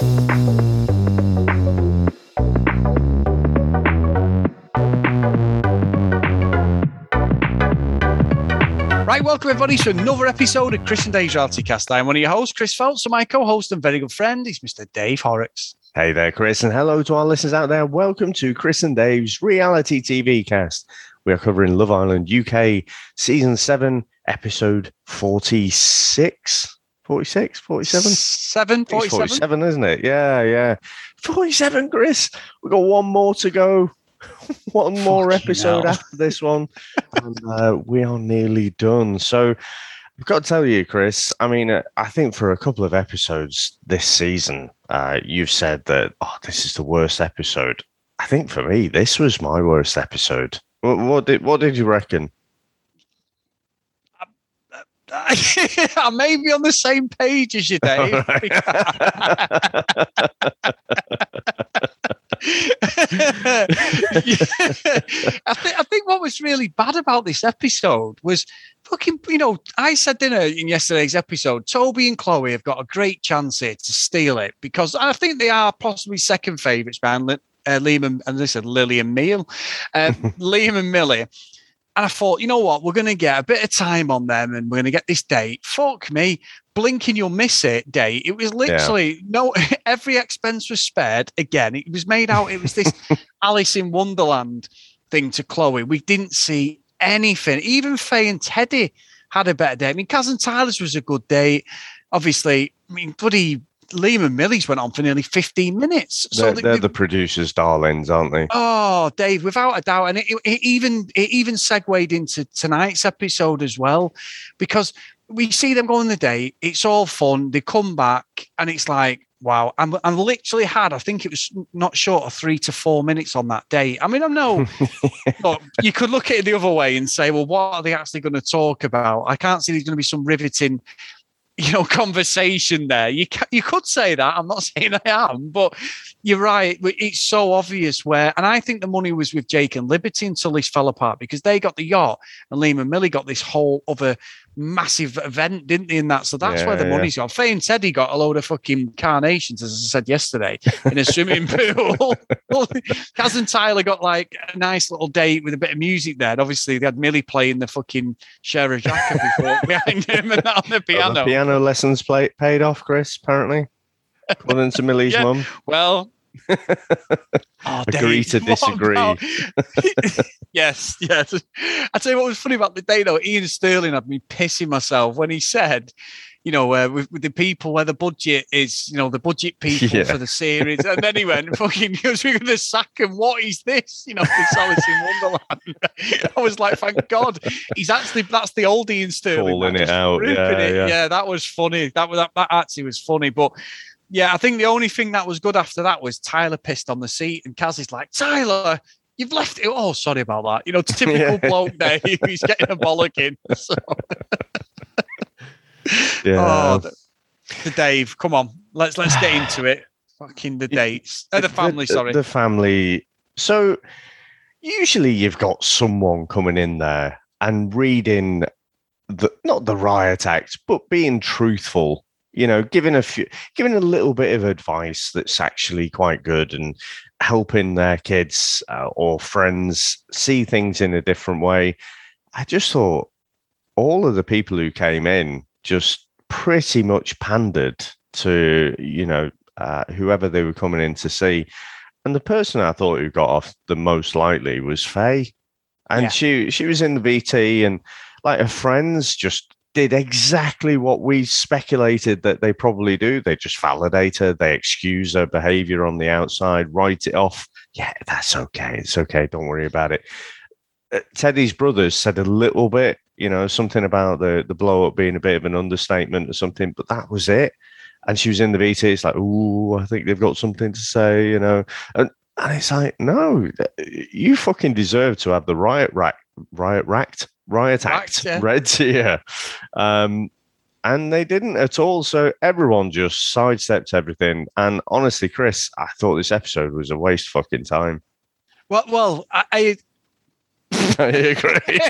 Right, welcome everybody to another episode of Chris and Dave's Reality Cast. I'm one of your hosts, Chris Phelps, and my co-host and very good friend is Mr. Dave Horrocks. Hey there, Chris, and hello to our listeners out there. Welcome to Chris and Dave's Reality TV Cast. We are covering Love Island UK Season 7, Episode 46. 46, 47? 7, It's 47. 47, isn't it? Yeah, yeah. 47, Chris. We've got one more to go. one more Fucking episode hell. after this one. and uh, we are nearly done. So I've got to tell you, Chris, I mean, uh, I think for a couple of episodes this season, uh, you've said that, oh, this is the worst episode. I think for me, this was my worst episode. What, what did what did you reckon? I may be on the same page as you, Dave. I, think, I think what was really bad about this episode was fucking, you know, I said in, in yesterday's episode, Toby and Chloe have got a great chance here to steal it because I think they are possibly second favourites behind uh, Liam and, and this is Lily and Meal, uh, Liam and Millie. And I thought, you know what, we're going to get a bit of time on them and we're going to get this date. Fuck me, blinking you'll miss it date. It was literally no, every expense was spared. Again, it was made out, it was this Alice in Wonderland thing to Chloe. We didn't see anything. Even Faye and Teddy had a better day. I mean, Kaz and Tyler's was a good date. Obviously, I mean, bloody Liam and Millie's went on for nearly 15 minutes. they're, they're the- the producers' darlings, aren't they? Oh, Dave, without a doubt, and it, it even it even segued into tonight's episode as well, because we see them go on the date. It's all fun. They come back, and it's like, wow. I'm I'm literally had. I think it was not short of three to four minutes on that date. I mean, I know look, you could look at it the other way and say, well, what are they actually going to talk about? I can't see there's going to be some riveting you know conversation there. You ca- you could say that. I'm not saying i am but you're right. It's so obvious where and i think the money was with jake and liberty until this fell apart because they got the yacht and liam and millie got this whole other massive event didn't they in that so that's where the Yeah, yeah. money's gone faye and teddy got a load of fucking carnations as i said yesterday in a swimming pool kaz and tyler got like a nice little date with a bit of music there and obviously they had millie playing the fucking Shara Jacka before behind him and on the Oh, the piano piano lessons play, paid off, Chris, apparently. According to Millie's Yeah. mum. Well, oh, Agree Dave, to disagree. yes, yes. I tell you what was funny about the day though. Iain Stirling had me pissing myself when he said, you know, uh, with, with the people where the budget is, you know, the budget people Yeah. for the series, and then he went, "Fucking, goes, we're going to sack him. What is this? You know, Alice in Wonderland." I was like, "Thank God, he's actually that's the old Iain Stirling Calling it out, yeah, it. yeah. that was funny. That was that, that actually was funny, but." Yeah, I think the only thing that was good after that was Tyler pissed on the seat, and Kaz is like, Tyler, you've left it. Oh, sorry about that. You know, typical Yeah. bloke there. He's getting a bollocking. So, Yeah. oh, the, the Dave, come on, let's let's get into it. Fucking the dates, uh, the family. sorry. The family. So usually you've got someone coming in there and reading the not the riot act, but being truthful. You know, giving a few, giving a little bit of advice that's actually quite good and helping their kids uh, or friends see things in a different way. I just thought all of the people who came in just pretty much pandered to you know uh, whoever they were coming in to see. And the person I thought who got off the most lightly was Faye. And Yeah. she she was in the VT and like her friends just did exactly what we speculated that they probably do. They just validate her, they excuse her behavior on the outside, write it off. Yeah, that's okay. It's okay. Don't worry about it. Uh, Teddy's brothers said a little bit, you know, something about the the blow up being a bit of an understatement or something, but that was it. And she was in the VT. It's like, oh, I think they've got something to say, you know. And and it's like, no, you fucking deserve to have the riot rack, riot racked, riot act yeah. read to. Um, and they didn't at all. So everyone just sidestepped everything. And honestly, Chris, I thought this episode was a waste of fucking time. well, well, I, I I agree.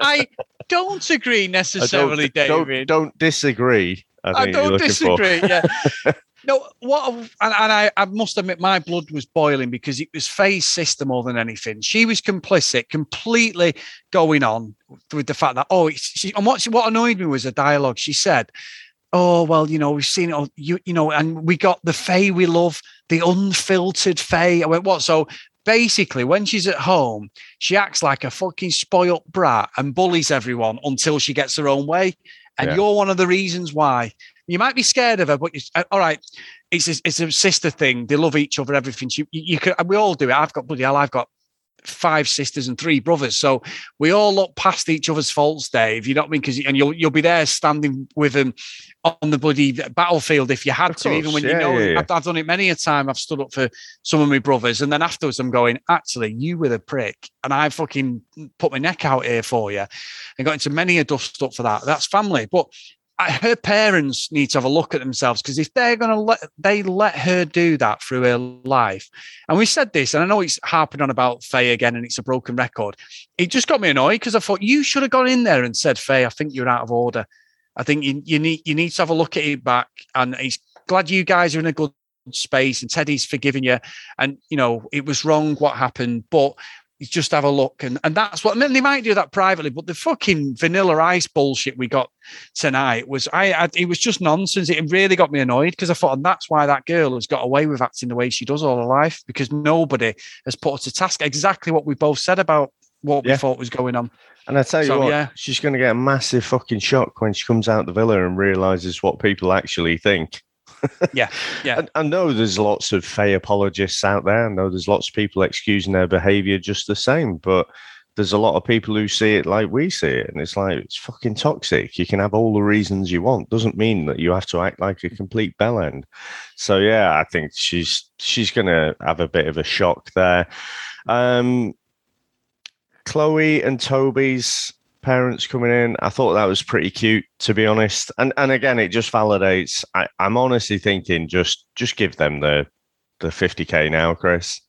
I don't agree I necessarily, don't, David. don't, don't disagree. I, I don't looking for. disagree. Yeah. No, what and, and I, I must admit my blood was boiling because it was Faye's sister more than anything. She was complicit, completely going on with the fact that oh, it's, she, and what what annoyed me was a dialogue. She said, "Oh well, you know, we've seen it, all, you you know, and we got the Faye we love, the unfiltered Faye." I went, "What?" So basically, when she's at home, she acts like a fucking spoilt brat and bullies everyone until she gets her own way. And Yeah. you're one of the reasons why. You might be scared of her, but you, uh, all right, it's a, it's a sister thing. They love each other, everything. She, you, you can, we all do it. I've got bloody hell, I've got five sisters and three brothers, so we all look past each other's faults, Dave. You know what I mean? Because and you'll you'll be there standing with them on the bloody battlefield if you had Of to, even course, when you know. yeah, yeah. I've, I've done it many a time. I've stood up for some of my brothers, and then afterwards I'm going, actually, you were the prick, and I fucking put my neck out here for you, and got into many a dust up for that. That's family, but her parents need to have a look at themselves because if they're going to let they let her do that through her life, and we said this, and I know it's harping on about Faye again, and it's a broken record. It just got me annoyed because I thought you should have gone in there and said, Faye, I think you're out of order. I think you, you need you need to have a look at it back, and he's glad you guys are in a good space, and Teddy's forgiven you, and you know it was wrong what happened, but just have a look, and and that's what I mean. They might do that privately, but the fucking vanilla ice bullshit we got tonight was I, I it was just nonsense. It really got me annoyed because I thought, and that's why that girl has got away with acting the way she does all her life because nobody has put her to task. Exactly what we both said about what we thought was going on. And I tell you So, what, yeah. she's going to get a massive fucking shock when she comes out the villa and realizes what people actually think. Yeah, yeah. I, I know there's lots of Faye apologists out there. I know there's lots of people excusing their behavior just the same, but there's a lot of people who see it like we see it, and it's like it's fucking toxic. You can have all the reasons you want. Doesn't mean that you have to act like a complete bellend. So yeah, I think she's she's gonna have a bit of a shock there. Um, Chloe and Toby's parents coming in, I thought that was pretty cute, to be honest. And and again, it just validates. I, I'm honestly thinking just just give them the the 50k now, Chris.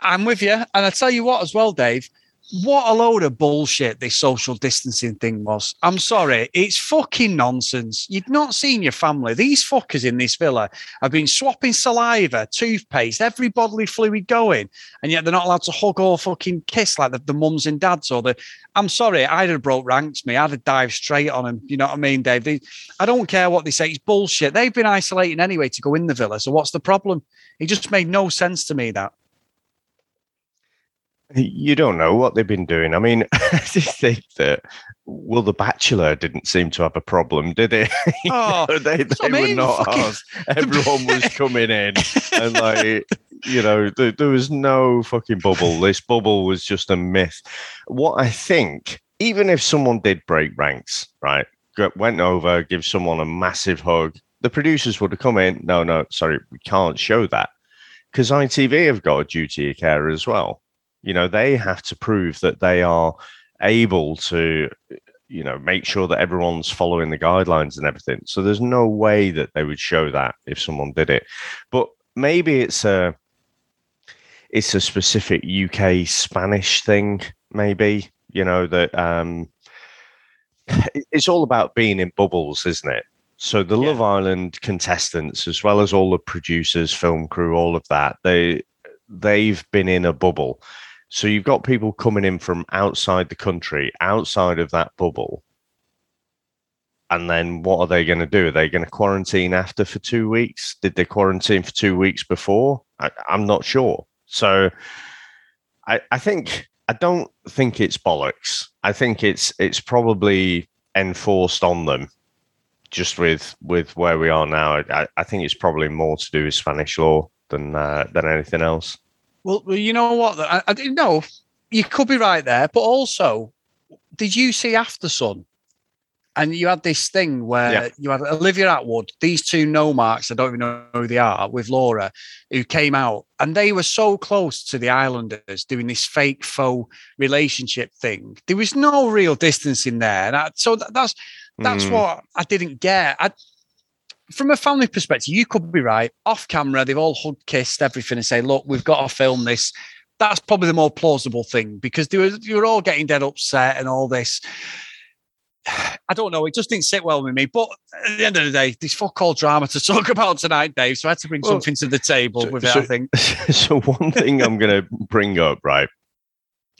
I'm with you. And I tell you what, as well, Dave, what a load of bullshit this social distancing thing was. I'm sorry, it's fucking nonsense. You've not seen your family. These fuckers in this villa have been swapping saliva, toothpaste, every bodily fluid going, and yet they're not allowed to hug or fucking kiss like the, the mums and dads or the. I'm sorry, I'd have broke ranks, me. I'd have dived straight on them. You know what I mean, Dave? They, I don't care what they say. It's bullshit. They've been isolating anyway to go in the villa. So what's the problem? It just made no sense to me that. You don't know what they've been doing. I mean, I just think that well, The Bachelor didn't seem to have a problem, did it? Oh, know, they I they were mean. not Fucking-. Everyone was coming in, and like you know, there, there was no fucking bubble. This bubble was just a myth. What I think, even if someone did break ranks, right, went over, give someone a massive hug, the producers would have come in. No, no, sorry, we can't show that because ITV have got a duty of care as well. You know, they have to prove that they are able to, you know, make sure that everyone's following the guidelines and everything. So there's no way that they would show that if someone did it. But maybe it's a it's a specific UK Spanish thing, maybe, you know, that um it's all about being in bubbles, isn't it? So the Yeah. Love Island contestants, as well as all the producers, film crew, all of that, they they've been in a bubble. So you've got people coming in from outside the country, outside of that bubble. And then what are they going to do? Are they going to quarantine after for two weeks? Did they quarantine for two weeks before? I, I'm not sure. So I, I think I don't think it's bollocks. I think it's it's probably enforced on them just with with where we are now. I, I think it's probably more to do with Spanish law than uh, than anything else. Well, well, you know what? I, I didn't know. You could be right there, but also, did you see After Sun? And you had this thing where Yeah. you had Olivia Attwood, these two no marks, I don't even know who they are, with Laura, who came out, and they were so close to the Islanders doing this fake faux relationship thing. There was no real distance in there, and I, so that, that's that's Mm. what I didn't get. I, from a family perspective, you could be right. Off camera, they've all hugged, kissed, everything, and say, "Look, we've got to film this." That's probably the more plausible thing because they were, you were all getting dead upset and all this. I don't know. It just didn't sit well with me. But at the end of the day, there's fuck all drama to talk about tonight, Dave. So I had to bring well, something to the table so, with it, so, I think. So one thing I'm going to bring up, right?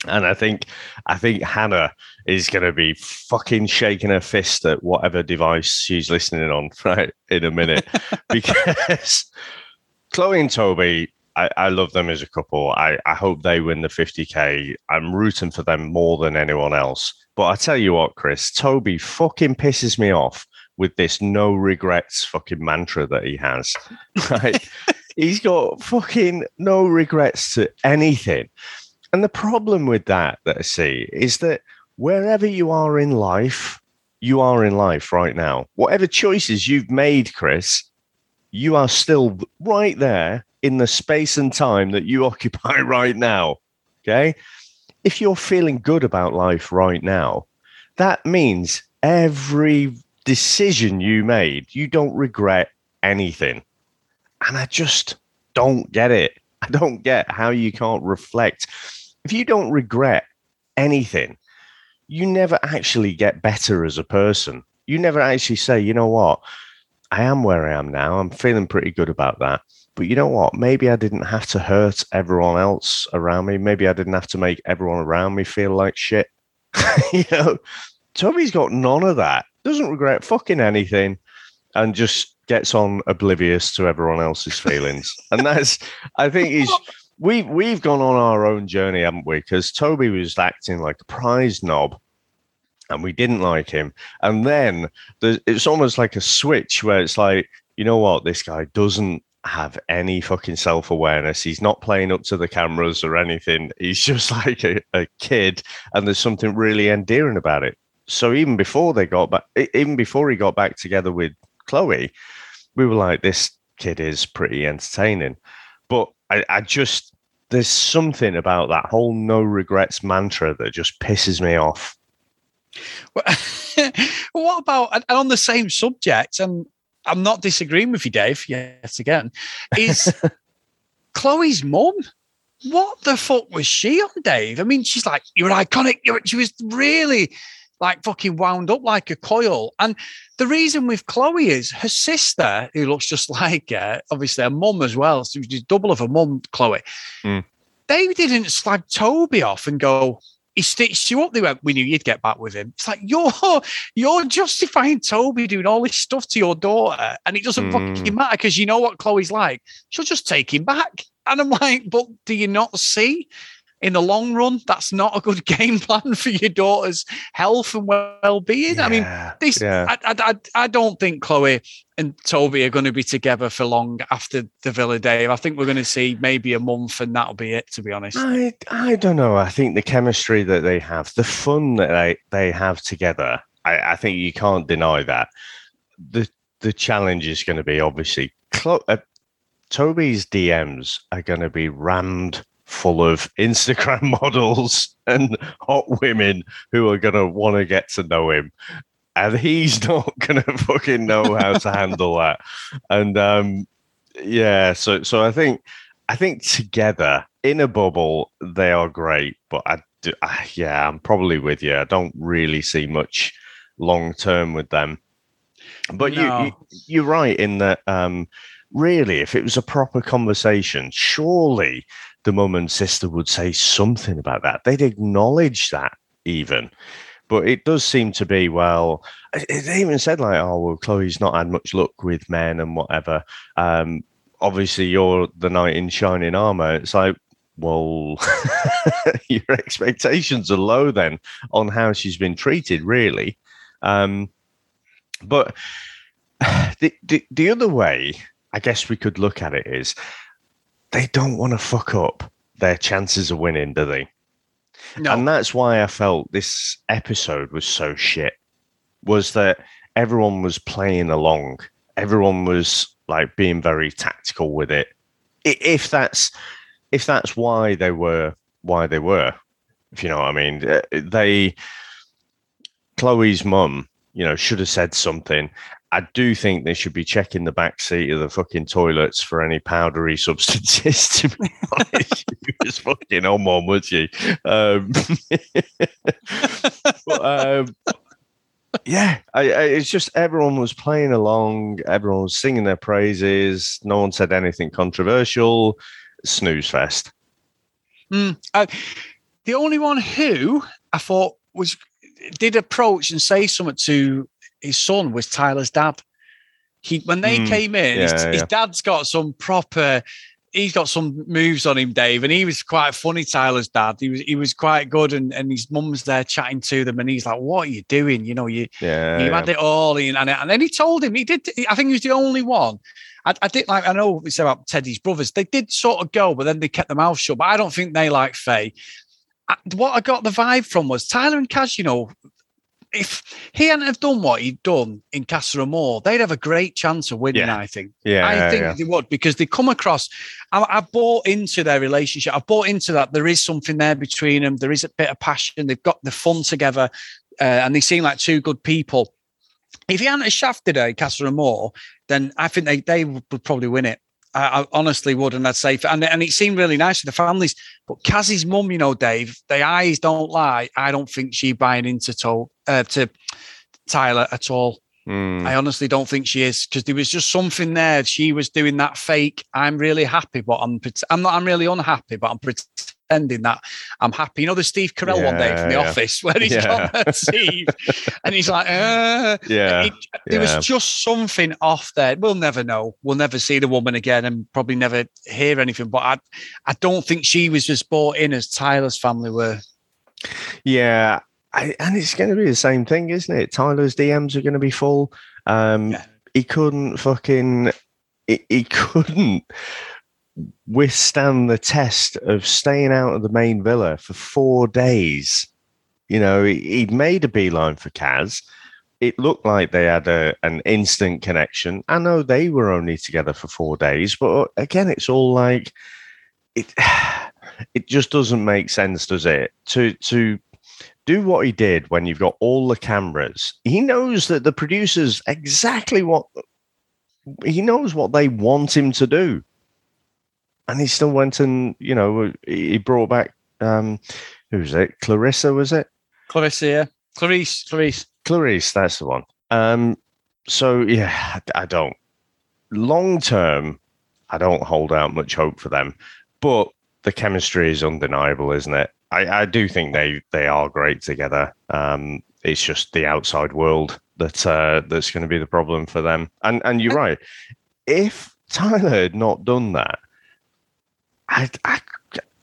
And I think I think Hannah is going to be fucking shaking her fist at whatever device she's listening on right in a minute because Chloe and Toby, I, I love them as a couple. I, I hope they win the 50k. I'm rooting for them more than anyone else. But I tell you what, Chris, Toby fucking pisses me off with this no regrets fucking mantra that he has. Right? He's got fucking no regrets to anything. And the problem with that that I see is that wherever you are in life, you are in life right now. Whatever choices you've made, Chris, you are still right there in the space and time that you occupy right now. Okay. If you're feeling good about life right now, that means every decision you made, you don't regret anything. And I just don't get it. I don't get how you can't reflect if you don't regret anything, you never actually get better as a person. You never actually say, you know what, I am where I am now. I'm feeling pretty good about that. But you know what? Maybe I didn't have to hurt everyone else around me. Maybe I didn't have to make everyone around me feel like shit. you know, Toby's got none of that. Doesn't regret fucking anything, and just gets on oblivious to everyone else's feelings. and that's, I think, he's we we've gone on our own journey, haven't we? Because Toby was acting like a prize knob, and we didn't like him. And then it's almost like a switch where it's like, you know what, this guy doesn't have any fucking self awareness. He's not playing up to the cameras or anything. He's just like a, a kid, and there's something really endearing about it. So even before they got back, even before he got back together with Chloe, we were like, this kid is pretty entertaining. But I, I just there's something about that whole no regrets mantra that just pisses me off. Well, what about and on the same subject? And I'm not disagreeing with you, Dave. Yes, again, is Chloe's mum. What the fuck was she on, Dave? I mean, she's like, you're iconic. You're, she was really like fucking wound up like a coil. And the reason with Chloe is her sister, who looks just like her, obviously her mum as well, so she's double of a mum, Chloe. Mm. They didn't slag Toby off and go, he stitched you up. They went, we knew you'd get back with him. It's like you're you're justifying Toby doing all this stuff to your daughter, and it doesn't mm. fucking matter because you know what Chloe's like. She'll just take him back. And I'm like, but do you not see in the long run, that's not a good game plan for your daughter's health and well-being. Yeah, I mean, this yeah. I, I, I don't think Chloe and Toby are going to be together for long after the Villa day. I think we're going to see maybe a month, and that'll be it. To be honest, I I don't know. I think the chemistry that they have, the fun that they they have together, I, I think you can't deny that. the The challenge is going to be obviously. Chloe, uh, Toby's DMs are going to be rammed full of Instagram models and hot women who are going to want to get to know him. And he's not going to fucking know how to handle that. And um, yeah, so so I think I think together in a bubble they are great, but I, do, I yeah, I'm probably with you. I don't really see much long term with them. But no. you, you are right in that um, really, if it was a proper conversation, surely the mum and sister would say something about that. They'd acknowledge that even. But it does seem to be, well, they even said, like, oh, well, Chloe's not had much luck with men and whatever. Um, obviously, you're the knight in shining armor. It's like, well, your expectations are low then on how she's been treated, really. Um, but the, the, the other way, I guess we could look at it is they don't want to fuck up their chances of winning, do they? No. And that's why I felt this episode was so shit. Was that everyone was playing along, everyone was like being very tactical with it. If that's if that's why they were why they were, if you know what I mean, uh, they Chloe's mum, you know, should have said something, I do think they should be checking the back seat of the fucking toilets for any powdery substances. To be honest, you was fucking on one, would you? Um, but, um, yeah, I, I, it's just everyone was playing along, everyone was singing their praises. No one said anything controversial. Snooze fest. Mm, the only one who I thought was did approach and say something to his son was Tyler's dad. He when they mm, came in, yeah, his, yeah. his dad's got some proper he's got some moves on him, Dave, and he was quite funny. Tyler's dad, he was he was quite good, and, and his mum's there chatting to them, and he's like, "What are you doing? You know, you yeah, you had it all." In and, and then he told him he did. I think he was the only one. I, I did like I know we said about Teddy's brothers. They did sort of go, but then they kept their mouth shut. But I don't think they like Faye. What I got the vibe from was Tyler and Kaz, you know, if he hadn't have done what he'd done in Casa Amor, they'd have a great chance of winning. Yeah. I think. Yeah, I think yeah. they would because they come across. I, I bought into their relationship. I bought into that. There is something there between them. There is a bit of passion. They've got the fun together, uh, and they seem like two good people. If he hadn't have shafted Casa Amor, then I think they they would probably win it. I, I, honestly would, and I'd say, and, and it seemed really nice for the families. But Kaz's mum, you know, Dave, the eyes don't lie. I don't think she buying into to, uh, to Tyler at all. Mm. I honestly don't think she is because there was just something there. She was doing that fake. I'm really happy, but I'm I'm not. I'm really unhappy, but I'm pretending that I'm happy. You know the Steve Carell yeah, one day from The yeah. Office where he's yeah. got Steve and he's like, uh, yeah. It, there was just something off there. We'll never know. We'll never see the woman again and probably never hear anything. But I, I don't think she was just bought in as Tyler's family were. Yeah, I, and it's going to be the same thing, isn't it? Tyler's DMs are going to be full. Um. He couldn't fucking. He, he couldn't withstand the test of staying out of the main villa for four days. You know, he, would made a beeline for Kaz. It looked like they had a, an instant connection. I know they were only together for four days, but again, it's all like it. It just doesn't make sense, does it? To to do what he did when you've got all the cameras. He knows that the producers exactly what he knows what they want him to do. And he still went and, you know, he brought back um who was it? Clarissa, was it? Clarissa, yeah. Clarice, Clarice. Clarice, that's the one. Um so yeah, I don't long term, I don't hold out much hope for them. But the chemistry is undeniable, isn't it? I, I do think they they are great together. Um, it's just the outside world that uh, that's going to be the problem for them. And and you're right. If Tyler had not done that, I, I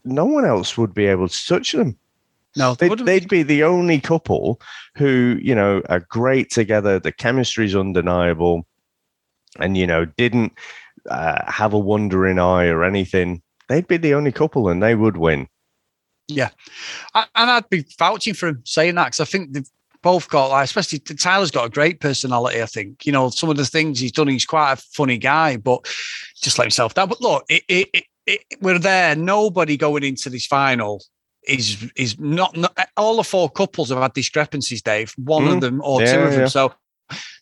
no one else would be able to touch them. No, they'd, they'd, be the only couple who, you know, are great together. The chemistry is undeniable, and you know, didn't uh, have a wandering eye or anything. They'd be the only couple, and they would win. Yeah, I, and I'd be vouching for him saying that because I think they've both got, like, especially Tyler's got a great personality. I think you know some of the things he's done. He's quite a funny guy, but just let himself down. But look, it, it, it, we're there. Nobody going into this final is is not, not, all the four couples have had discrepancies, Dave. One mm. of them or yeah, two of them. Yeah. So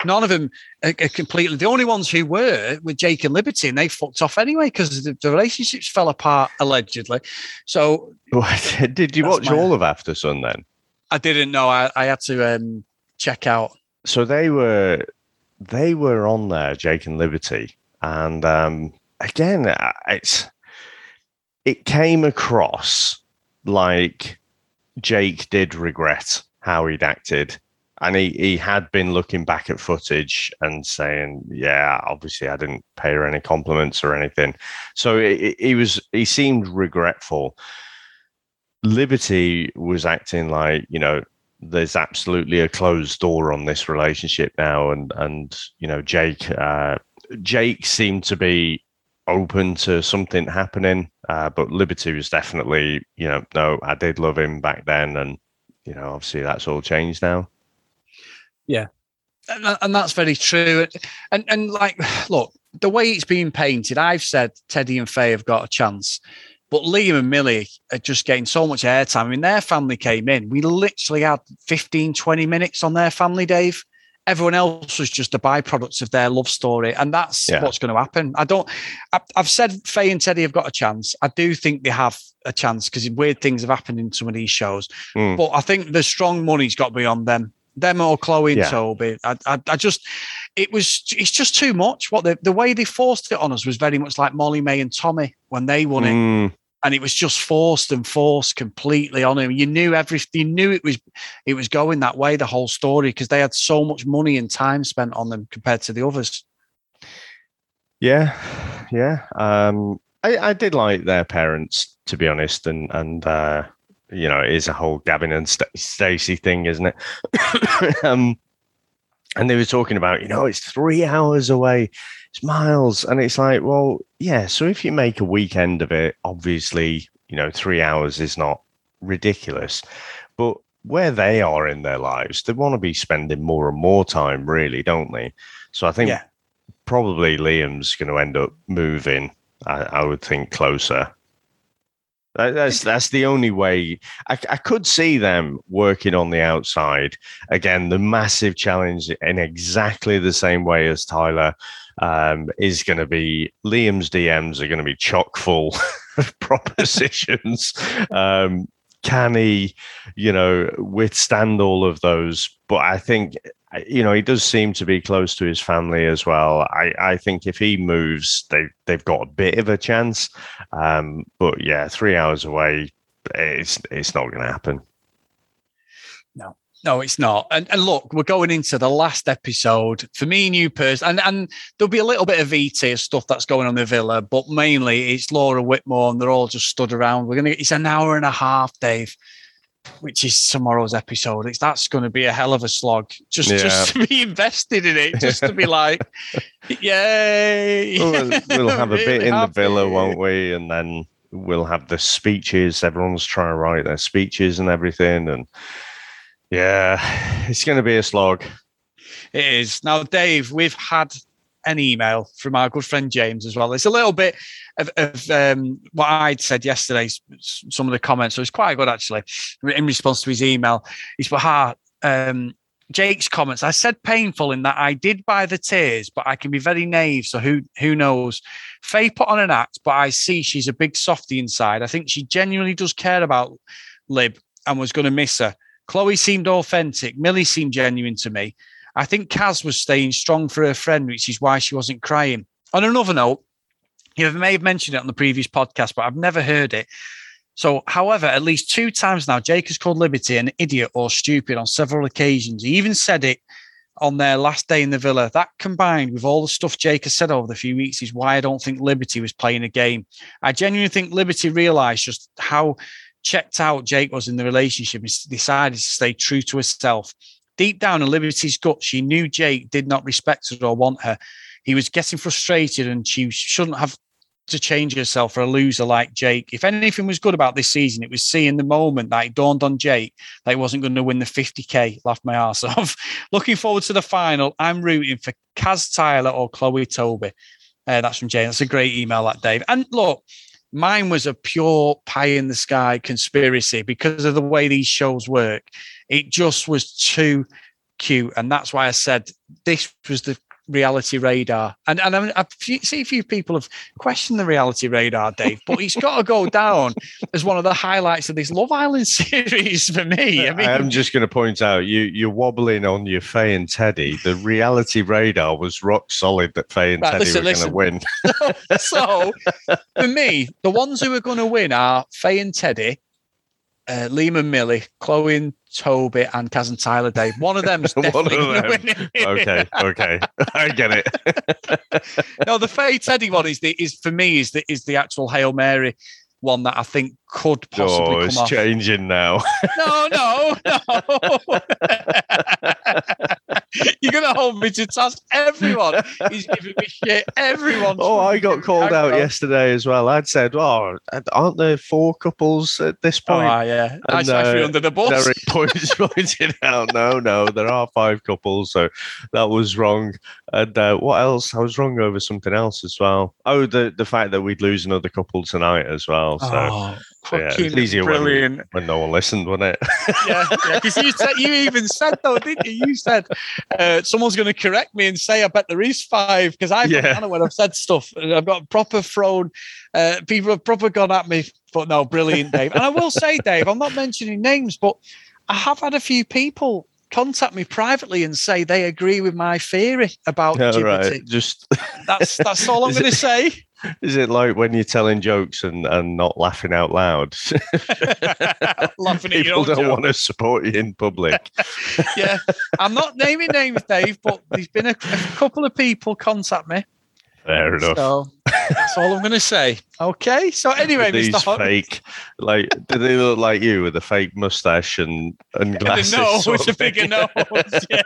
none of them are, are, completely. The only ones who were were Jake and Liberty, and they fucked off anyway because the, the, relationships fell apart allegedly. So, did you watch my, all of After Sun then? I didn't know. I, I had to um, check out. So they were they were on there, Jake and Liberty, and um, again, it's it came across like Jake did regret how he'd acted and he, he had been looking back at footage and saying, "Yeah, obviously I didn't pay her any compliments or anything." So he was he seemed regretful. Liberty was acting like you know there's absolutely a closed door on this relationship now, and and you know Jake uh, Jake seemed to be open to something happening, uh, but Liberty was definitely you know no, I did love him back then, and you know obviously that's all changed now. Yeah, and, and that's very true. And and like, look, the way it's being painted, I've said Teddy and Faye have got a chance. But Liam and Millie are just getting so much airtime. I mean, their family came in. We literally had 15, 20 minutes on their family, Dave. Everyone else was just a byproduct of their love story. And that's yeah. what's going to happen. I don't, I, have said Faye and Teddy have got a chance. I do think they have a chance because weird things have happened in some of these shows. Mm. But I think the strong money's got to be on them them or Chloe and Yeah. Toby. I, I, I just, it was, it's just too much. What the the way they forced it on us was very much like Molly May and Tommy when they won it, Mm, and it was just forced and forced completely on him. You knew everything. You knew it was, it was going that way the whole story because they had so much money and time spent on them compared to the others. yeah, yeah. Um, I, I did like their parents, to be honest, and and uh, you know, it is a whole Gavin and St- Stacey thing, isn't it? um, and they were talking about, you know, it's three hours away, it's miles, and it's like, well, yeah. So if you make a weekend of it, obviously, you know, three hours is not ridiculous, but where they are in their lives, they want to be spending more and more time, really, don't they? So I think Yeah. probably Liam's going to end up moving. I, I would think closer. That- That's that's the only way. I, I could see them working on the outside again. The massive challenge in exactly the same way as Tyler um, is going to be Liam's DMs are going to be chock full of propositions. um, can he, you know, withstand all of those? But I think you know, he does seem to be close to his family as well. I, I think if he moves, they they've got a bit of a chance. Um, but yeah, three hours away, it's it's not going to happen. No, it's not. And, and look, we're going into the last episode for me and you, person, and and there'll be a little bit of VT stuff that's going on in the villa, but mainly it's Laura Whitmore, and they're all just stood around. We're gonna. It's an hour and a half, Dave, which is tomorrow's episode. It's that's going to be a hell of a slog. Just just to be invested in it, just to be like, yay! We'll, we'll have a bit Really in the villa, won't we? And then we'll have the speeches. Everyone's trying to write their speeches and everything. And yeah, it's going to be a slog. It is. Now, Dave, we've had an email from our good friend James as well. It's a little bit of, of um, what I'd said yesterday, some of the comments. So it's quite good, actually, in response to his email. He's put, "Ha, um, Jake's comments. I said painful in that I did buy the tears, but I can be very naive. So who who knows? Faye put on an act, but I see she's a big softy inside. I think she genuinely does care about Lib and was going to miss her. Chloe seemed authentic. Millie seemed genuine to me. I think Kaz was staying strong for her friend, which is why she wasn't crying. On another note, you may have mentioned it on the previous podcast, but I've never heard it. So, however, at least two times now, Jake has called Liberty an idiot or stupid on several occasions. He even said it on their last day in the villa. That combined with all the stuff Jake has said over the few weeks is why I don't think Liberty was playing a game. I genuinely think Liberty realised just how checked out Jake was in the relationship and decided to stay true to herself. Deep down in Liberty's gut, she knew Jake did not respect her or want her. He was getting frustrated and she shouldn't have to change herself for a loser like Jake. If anything was good about this season, it was seeing the moment that it dawned on Jake that he wasn't going to win the 50k. Laughed my ass off. Looking forward to the final. I'm rooting for Kaz Tyler or Chloe Toby. Uh, that's from Jane. That's a great email, that Dave. And look, mine was a pure pie in the sky conspiracy because of the way these shows work. It just was too cute, and that's why I said this was the reality radar. And and I, I see a few people have questioned the reality radar, Dave, but it's got to go down as one of the highlights of this Love Island series for me. I mean, I'm just going to point out you you're wobbling on your Faye and Teddy. The reality radar was rock solid that Faye and Right, Teddy listen, were going to win. so for me, the ones who are going to win are Faye and Teddy, uh, Liam and Millie, Chloe and Toby, and and Tyler Dave. One of them's of definitely going them. win. okay, okay, I get it. no, the Faye Teddy one is the is for me is the is the actual Hail Mary one that I think could possibly oh, come it's off. changing now. No, no, no. You're gonna hold me to task. Everyone is giving me shit. Everyone. Oh, I got called out yesterday as well. I'd said, "Oh, aren't there four couples at this Oh, point?" ah, yeah. And, I threw uh, under the bus. Derek points pointed out, no, no, there are five couples, so that was wrong. And uh, what else? I was wrong over something else as well. Oh, the the fact that we'd lose another couple tonight as well. So oh, yeah, fucking it's easier when- brilliant. when no one listened, wasn't it? yeah, because you said you even said though, didn't you? You said uh, someone's going to correct me and say, "I bet there is five because I've Yeah. done when I've said stuff. and I've got proper thrown. Uh, people have proper gone at me, but no, brilliant, Dave. And I will say, Dave, I'm not mentioning names, but I have had a few people contact me privately and say they agree with my theory about Yeah, GBT. right. Just That's that's all I'm going to say. is it like when you're telling jokes and, and not laughing out loud? Laughing at your People don't joke. want to support you in public. yeah, I'm not naming names, Dave, but there's been a, a couple of people contact me. Fair enough. So that's all I'm going to say. Okay. So anyway, these Mr. Hot, fake, like, do they look like you with a fake mustache and and glasses? nose, sort a bigger nose. Yeah.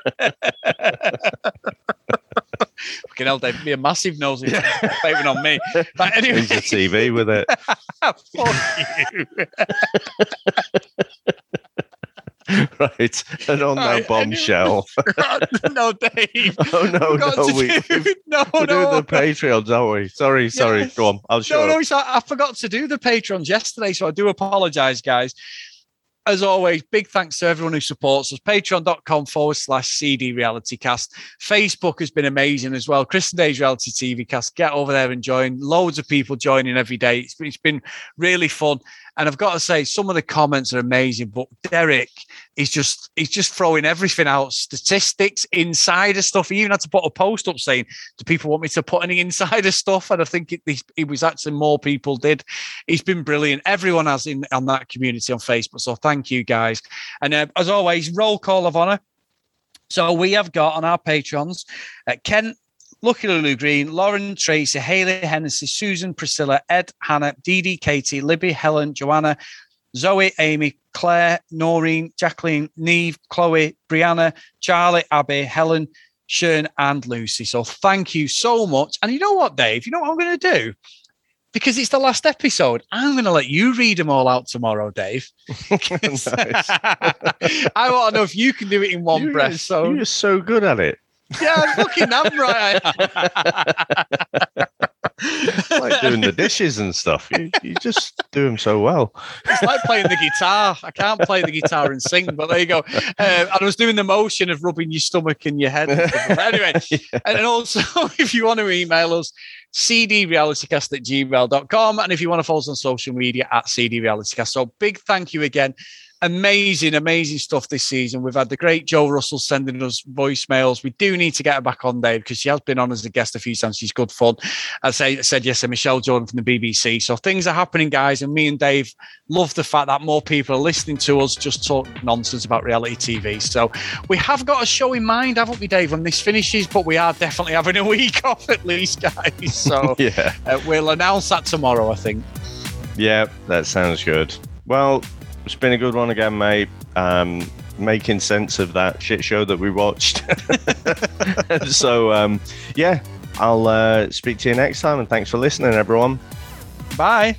Fucking hell, Dave, be a massive nose you're on me. But anyway, the TV with it. fuck you. right. And on Right, that bombshell. no, Dave. oh no, no, we, do- no, we're doing no. the Patreons, aren't we? Sorry, sorry. Yes. Go on. I'll show No, no, so I forgot to do the patrons yesterday, so I do apologize, guys. As always, big thanks to everyone who supports us. Patreon.com forward slash CD Reality Cast. Facebook has been amazing as well. Chris and Dave's Reality TV Cast. Get over there and join. Loads of people joining every day. It's, it's been really fun. And I've got to say, some of the comments are amazing, but Derek is just he's just throwing everything out, statistics, insider stuff. He even had to put a post up saying, Do people want me to put any insider stuff? And I think it, it was actually more people did. He's been brilliant. Everyone has in on that community on Facebook. So thank you guys. And uh, as always, roll call of honor. So we have got on our patrons uh, Ken, Lucky Lulu Green, Lauren Tracy, Haley Hennessy, Susan, Priscilla, Ed, Hannah, Dee Dee, Katie, Libby, Helen, Joanna, Zoe, Amy, Claire, Noreen, Jacqueline, Neve, Chloe, Brianna, Charlie, Abby, Helen, Shern, and Lucy. So thank you so much. And you know what, Dave? You know what I'm going to do? Because it's the last episode, I'm going to let you read them all out tomorrow, Dave. I want to know if you can do it in one You're breath. just- So you're so good at it. Yeah, I'm fucking damn right. Like doing the dishes and stuff. You, you just do them so well. It's like playing the guitar. I can't play the guitar and sing, but there you go. Uh, and I was doing the motion of rubbing your stomach and your head. and stuff. But anyway, and also, if you want to email us, cdrealitycast at gmail.com. And if you want to follow us on social media at cdrealitycast. So big thank you again. Amazing, amazing stuff this season. We've had the great Joe Russell sending us voicemails. We do need to get her back on, Dave, because she has been on as a guest a few times. She's good fun. I say, said yes, and Michelle Jordan from the BBC. So things are happening, guys. And me and Dave love the fact that more people are listening to us just talk nonsense about reality TV. So we have got a show in mind, haven't we, Dave, when this finishes? But we are definitely having a week off at least, guys. So yeah. uh, we'll announce that tomorrow, I think. Yeah, that sounds good. Well, it's been a good one again, mate. Um, making sense of that shit show that we watched. so, um, yeah, I'll uh, speak to you next time, and thanks for listening, everyone. Bye.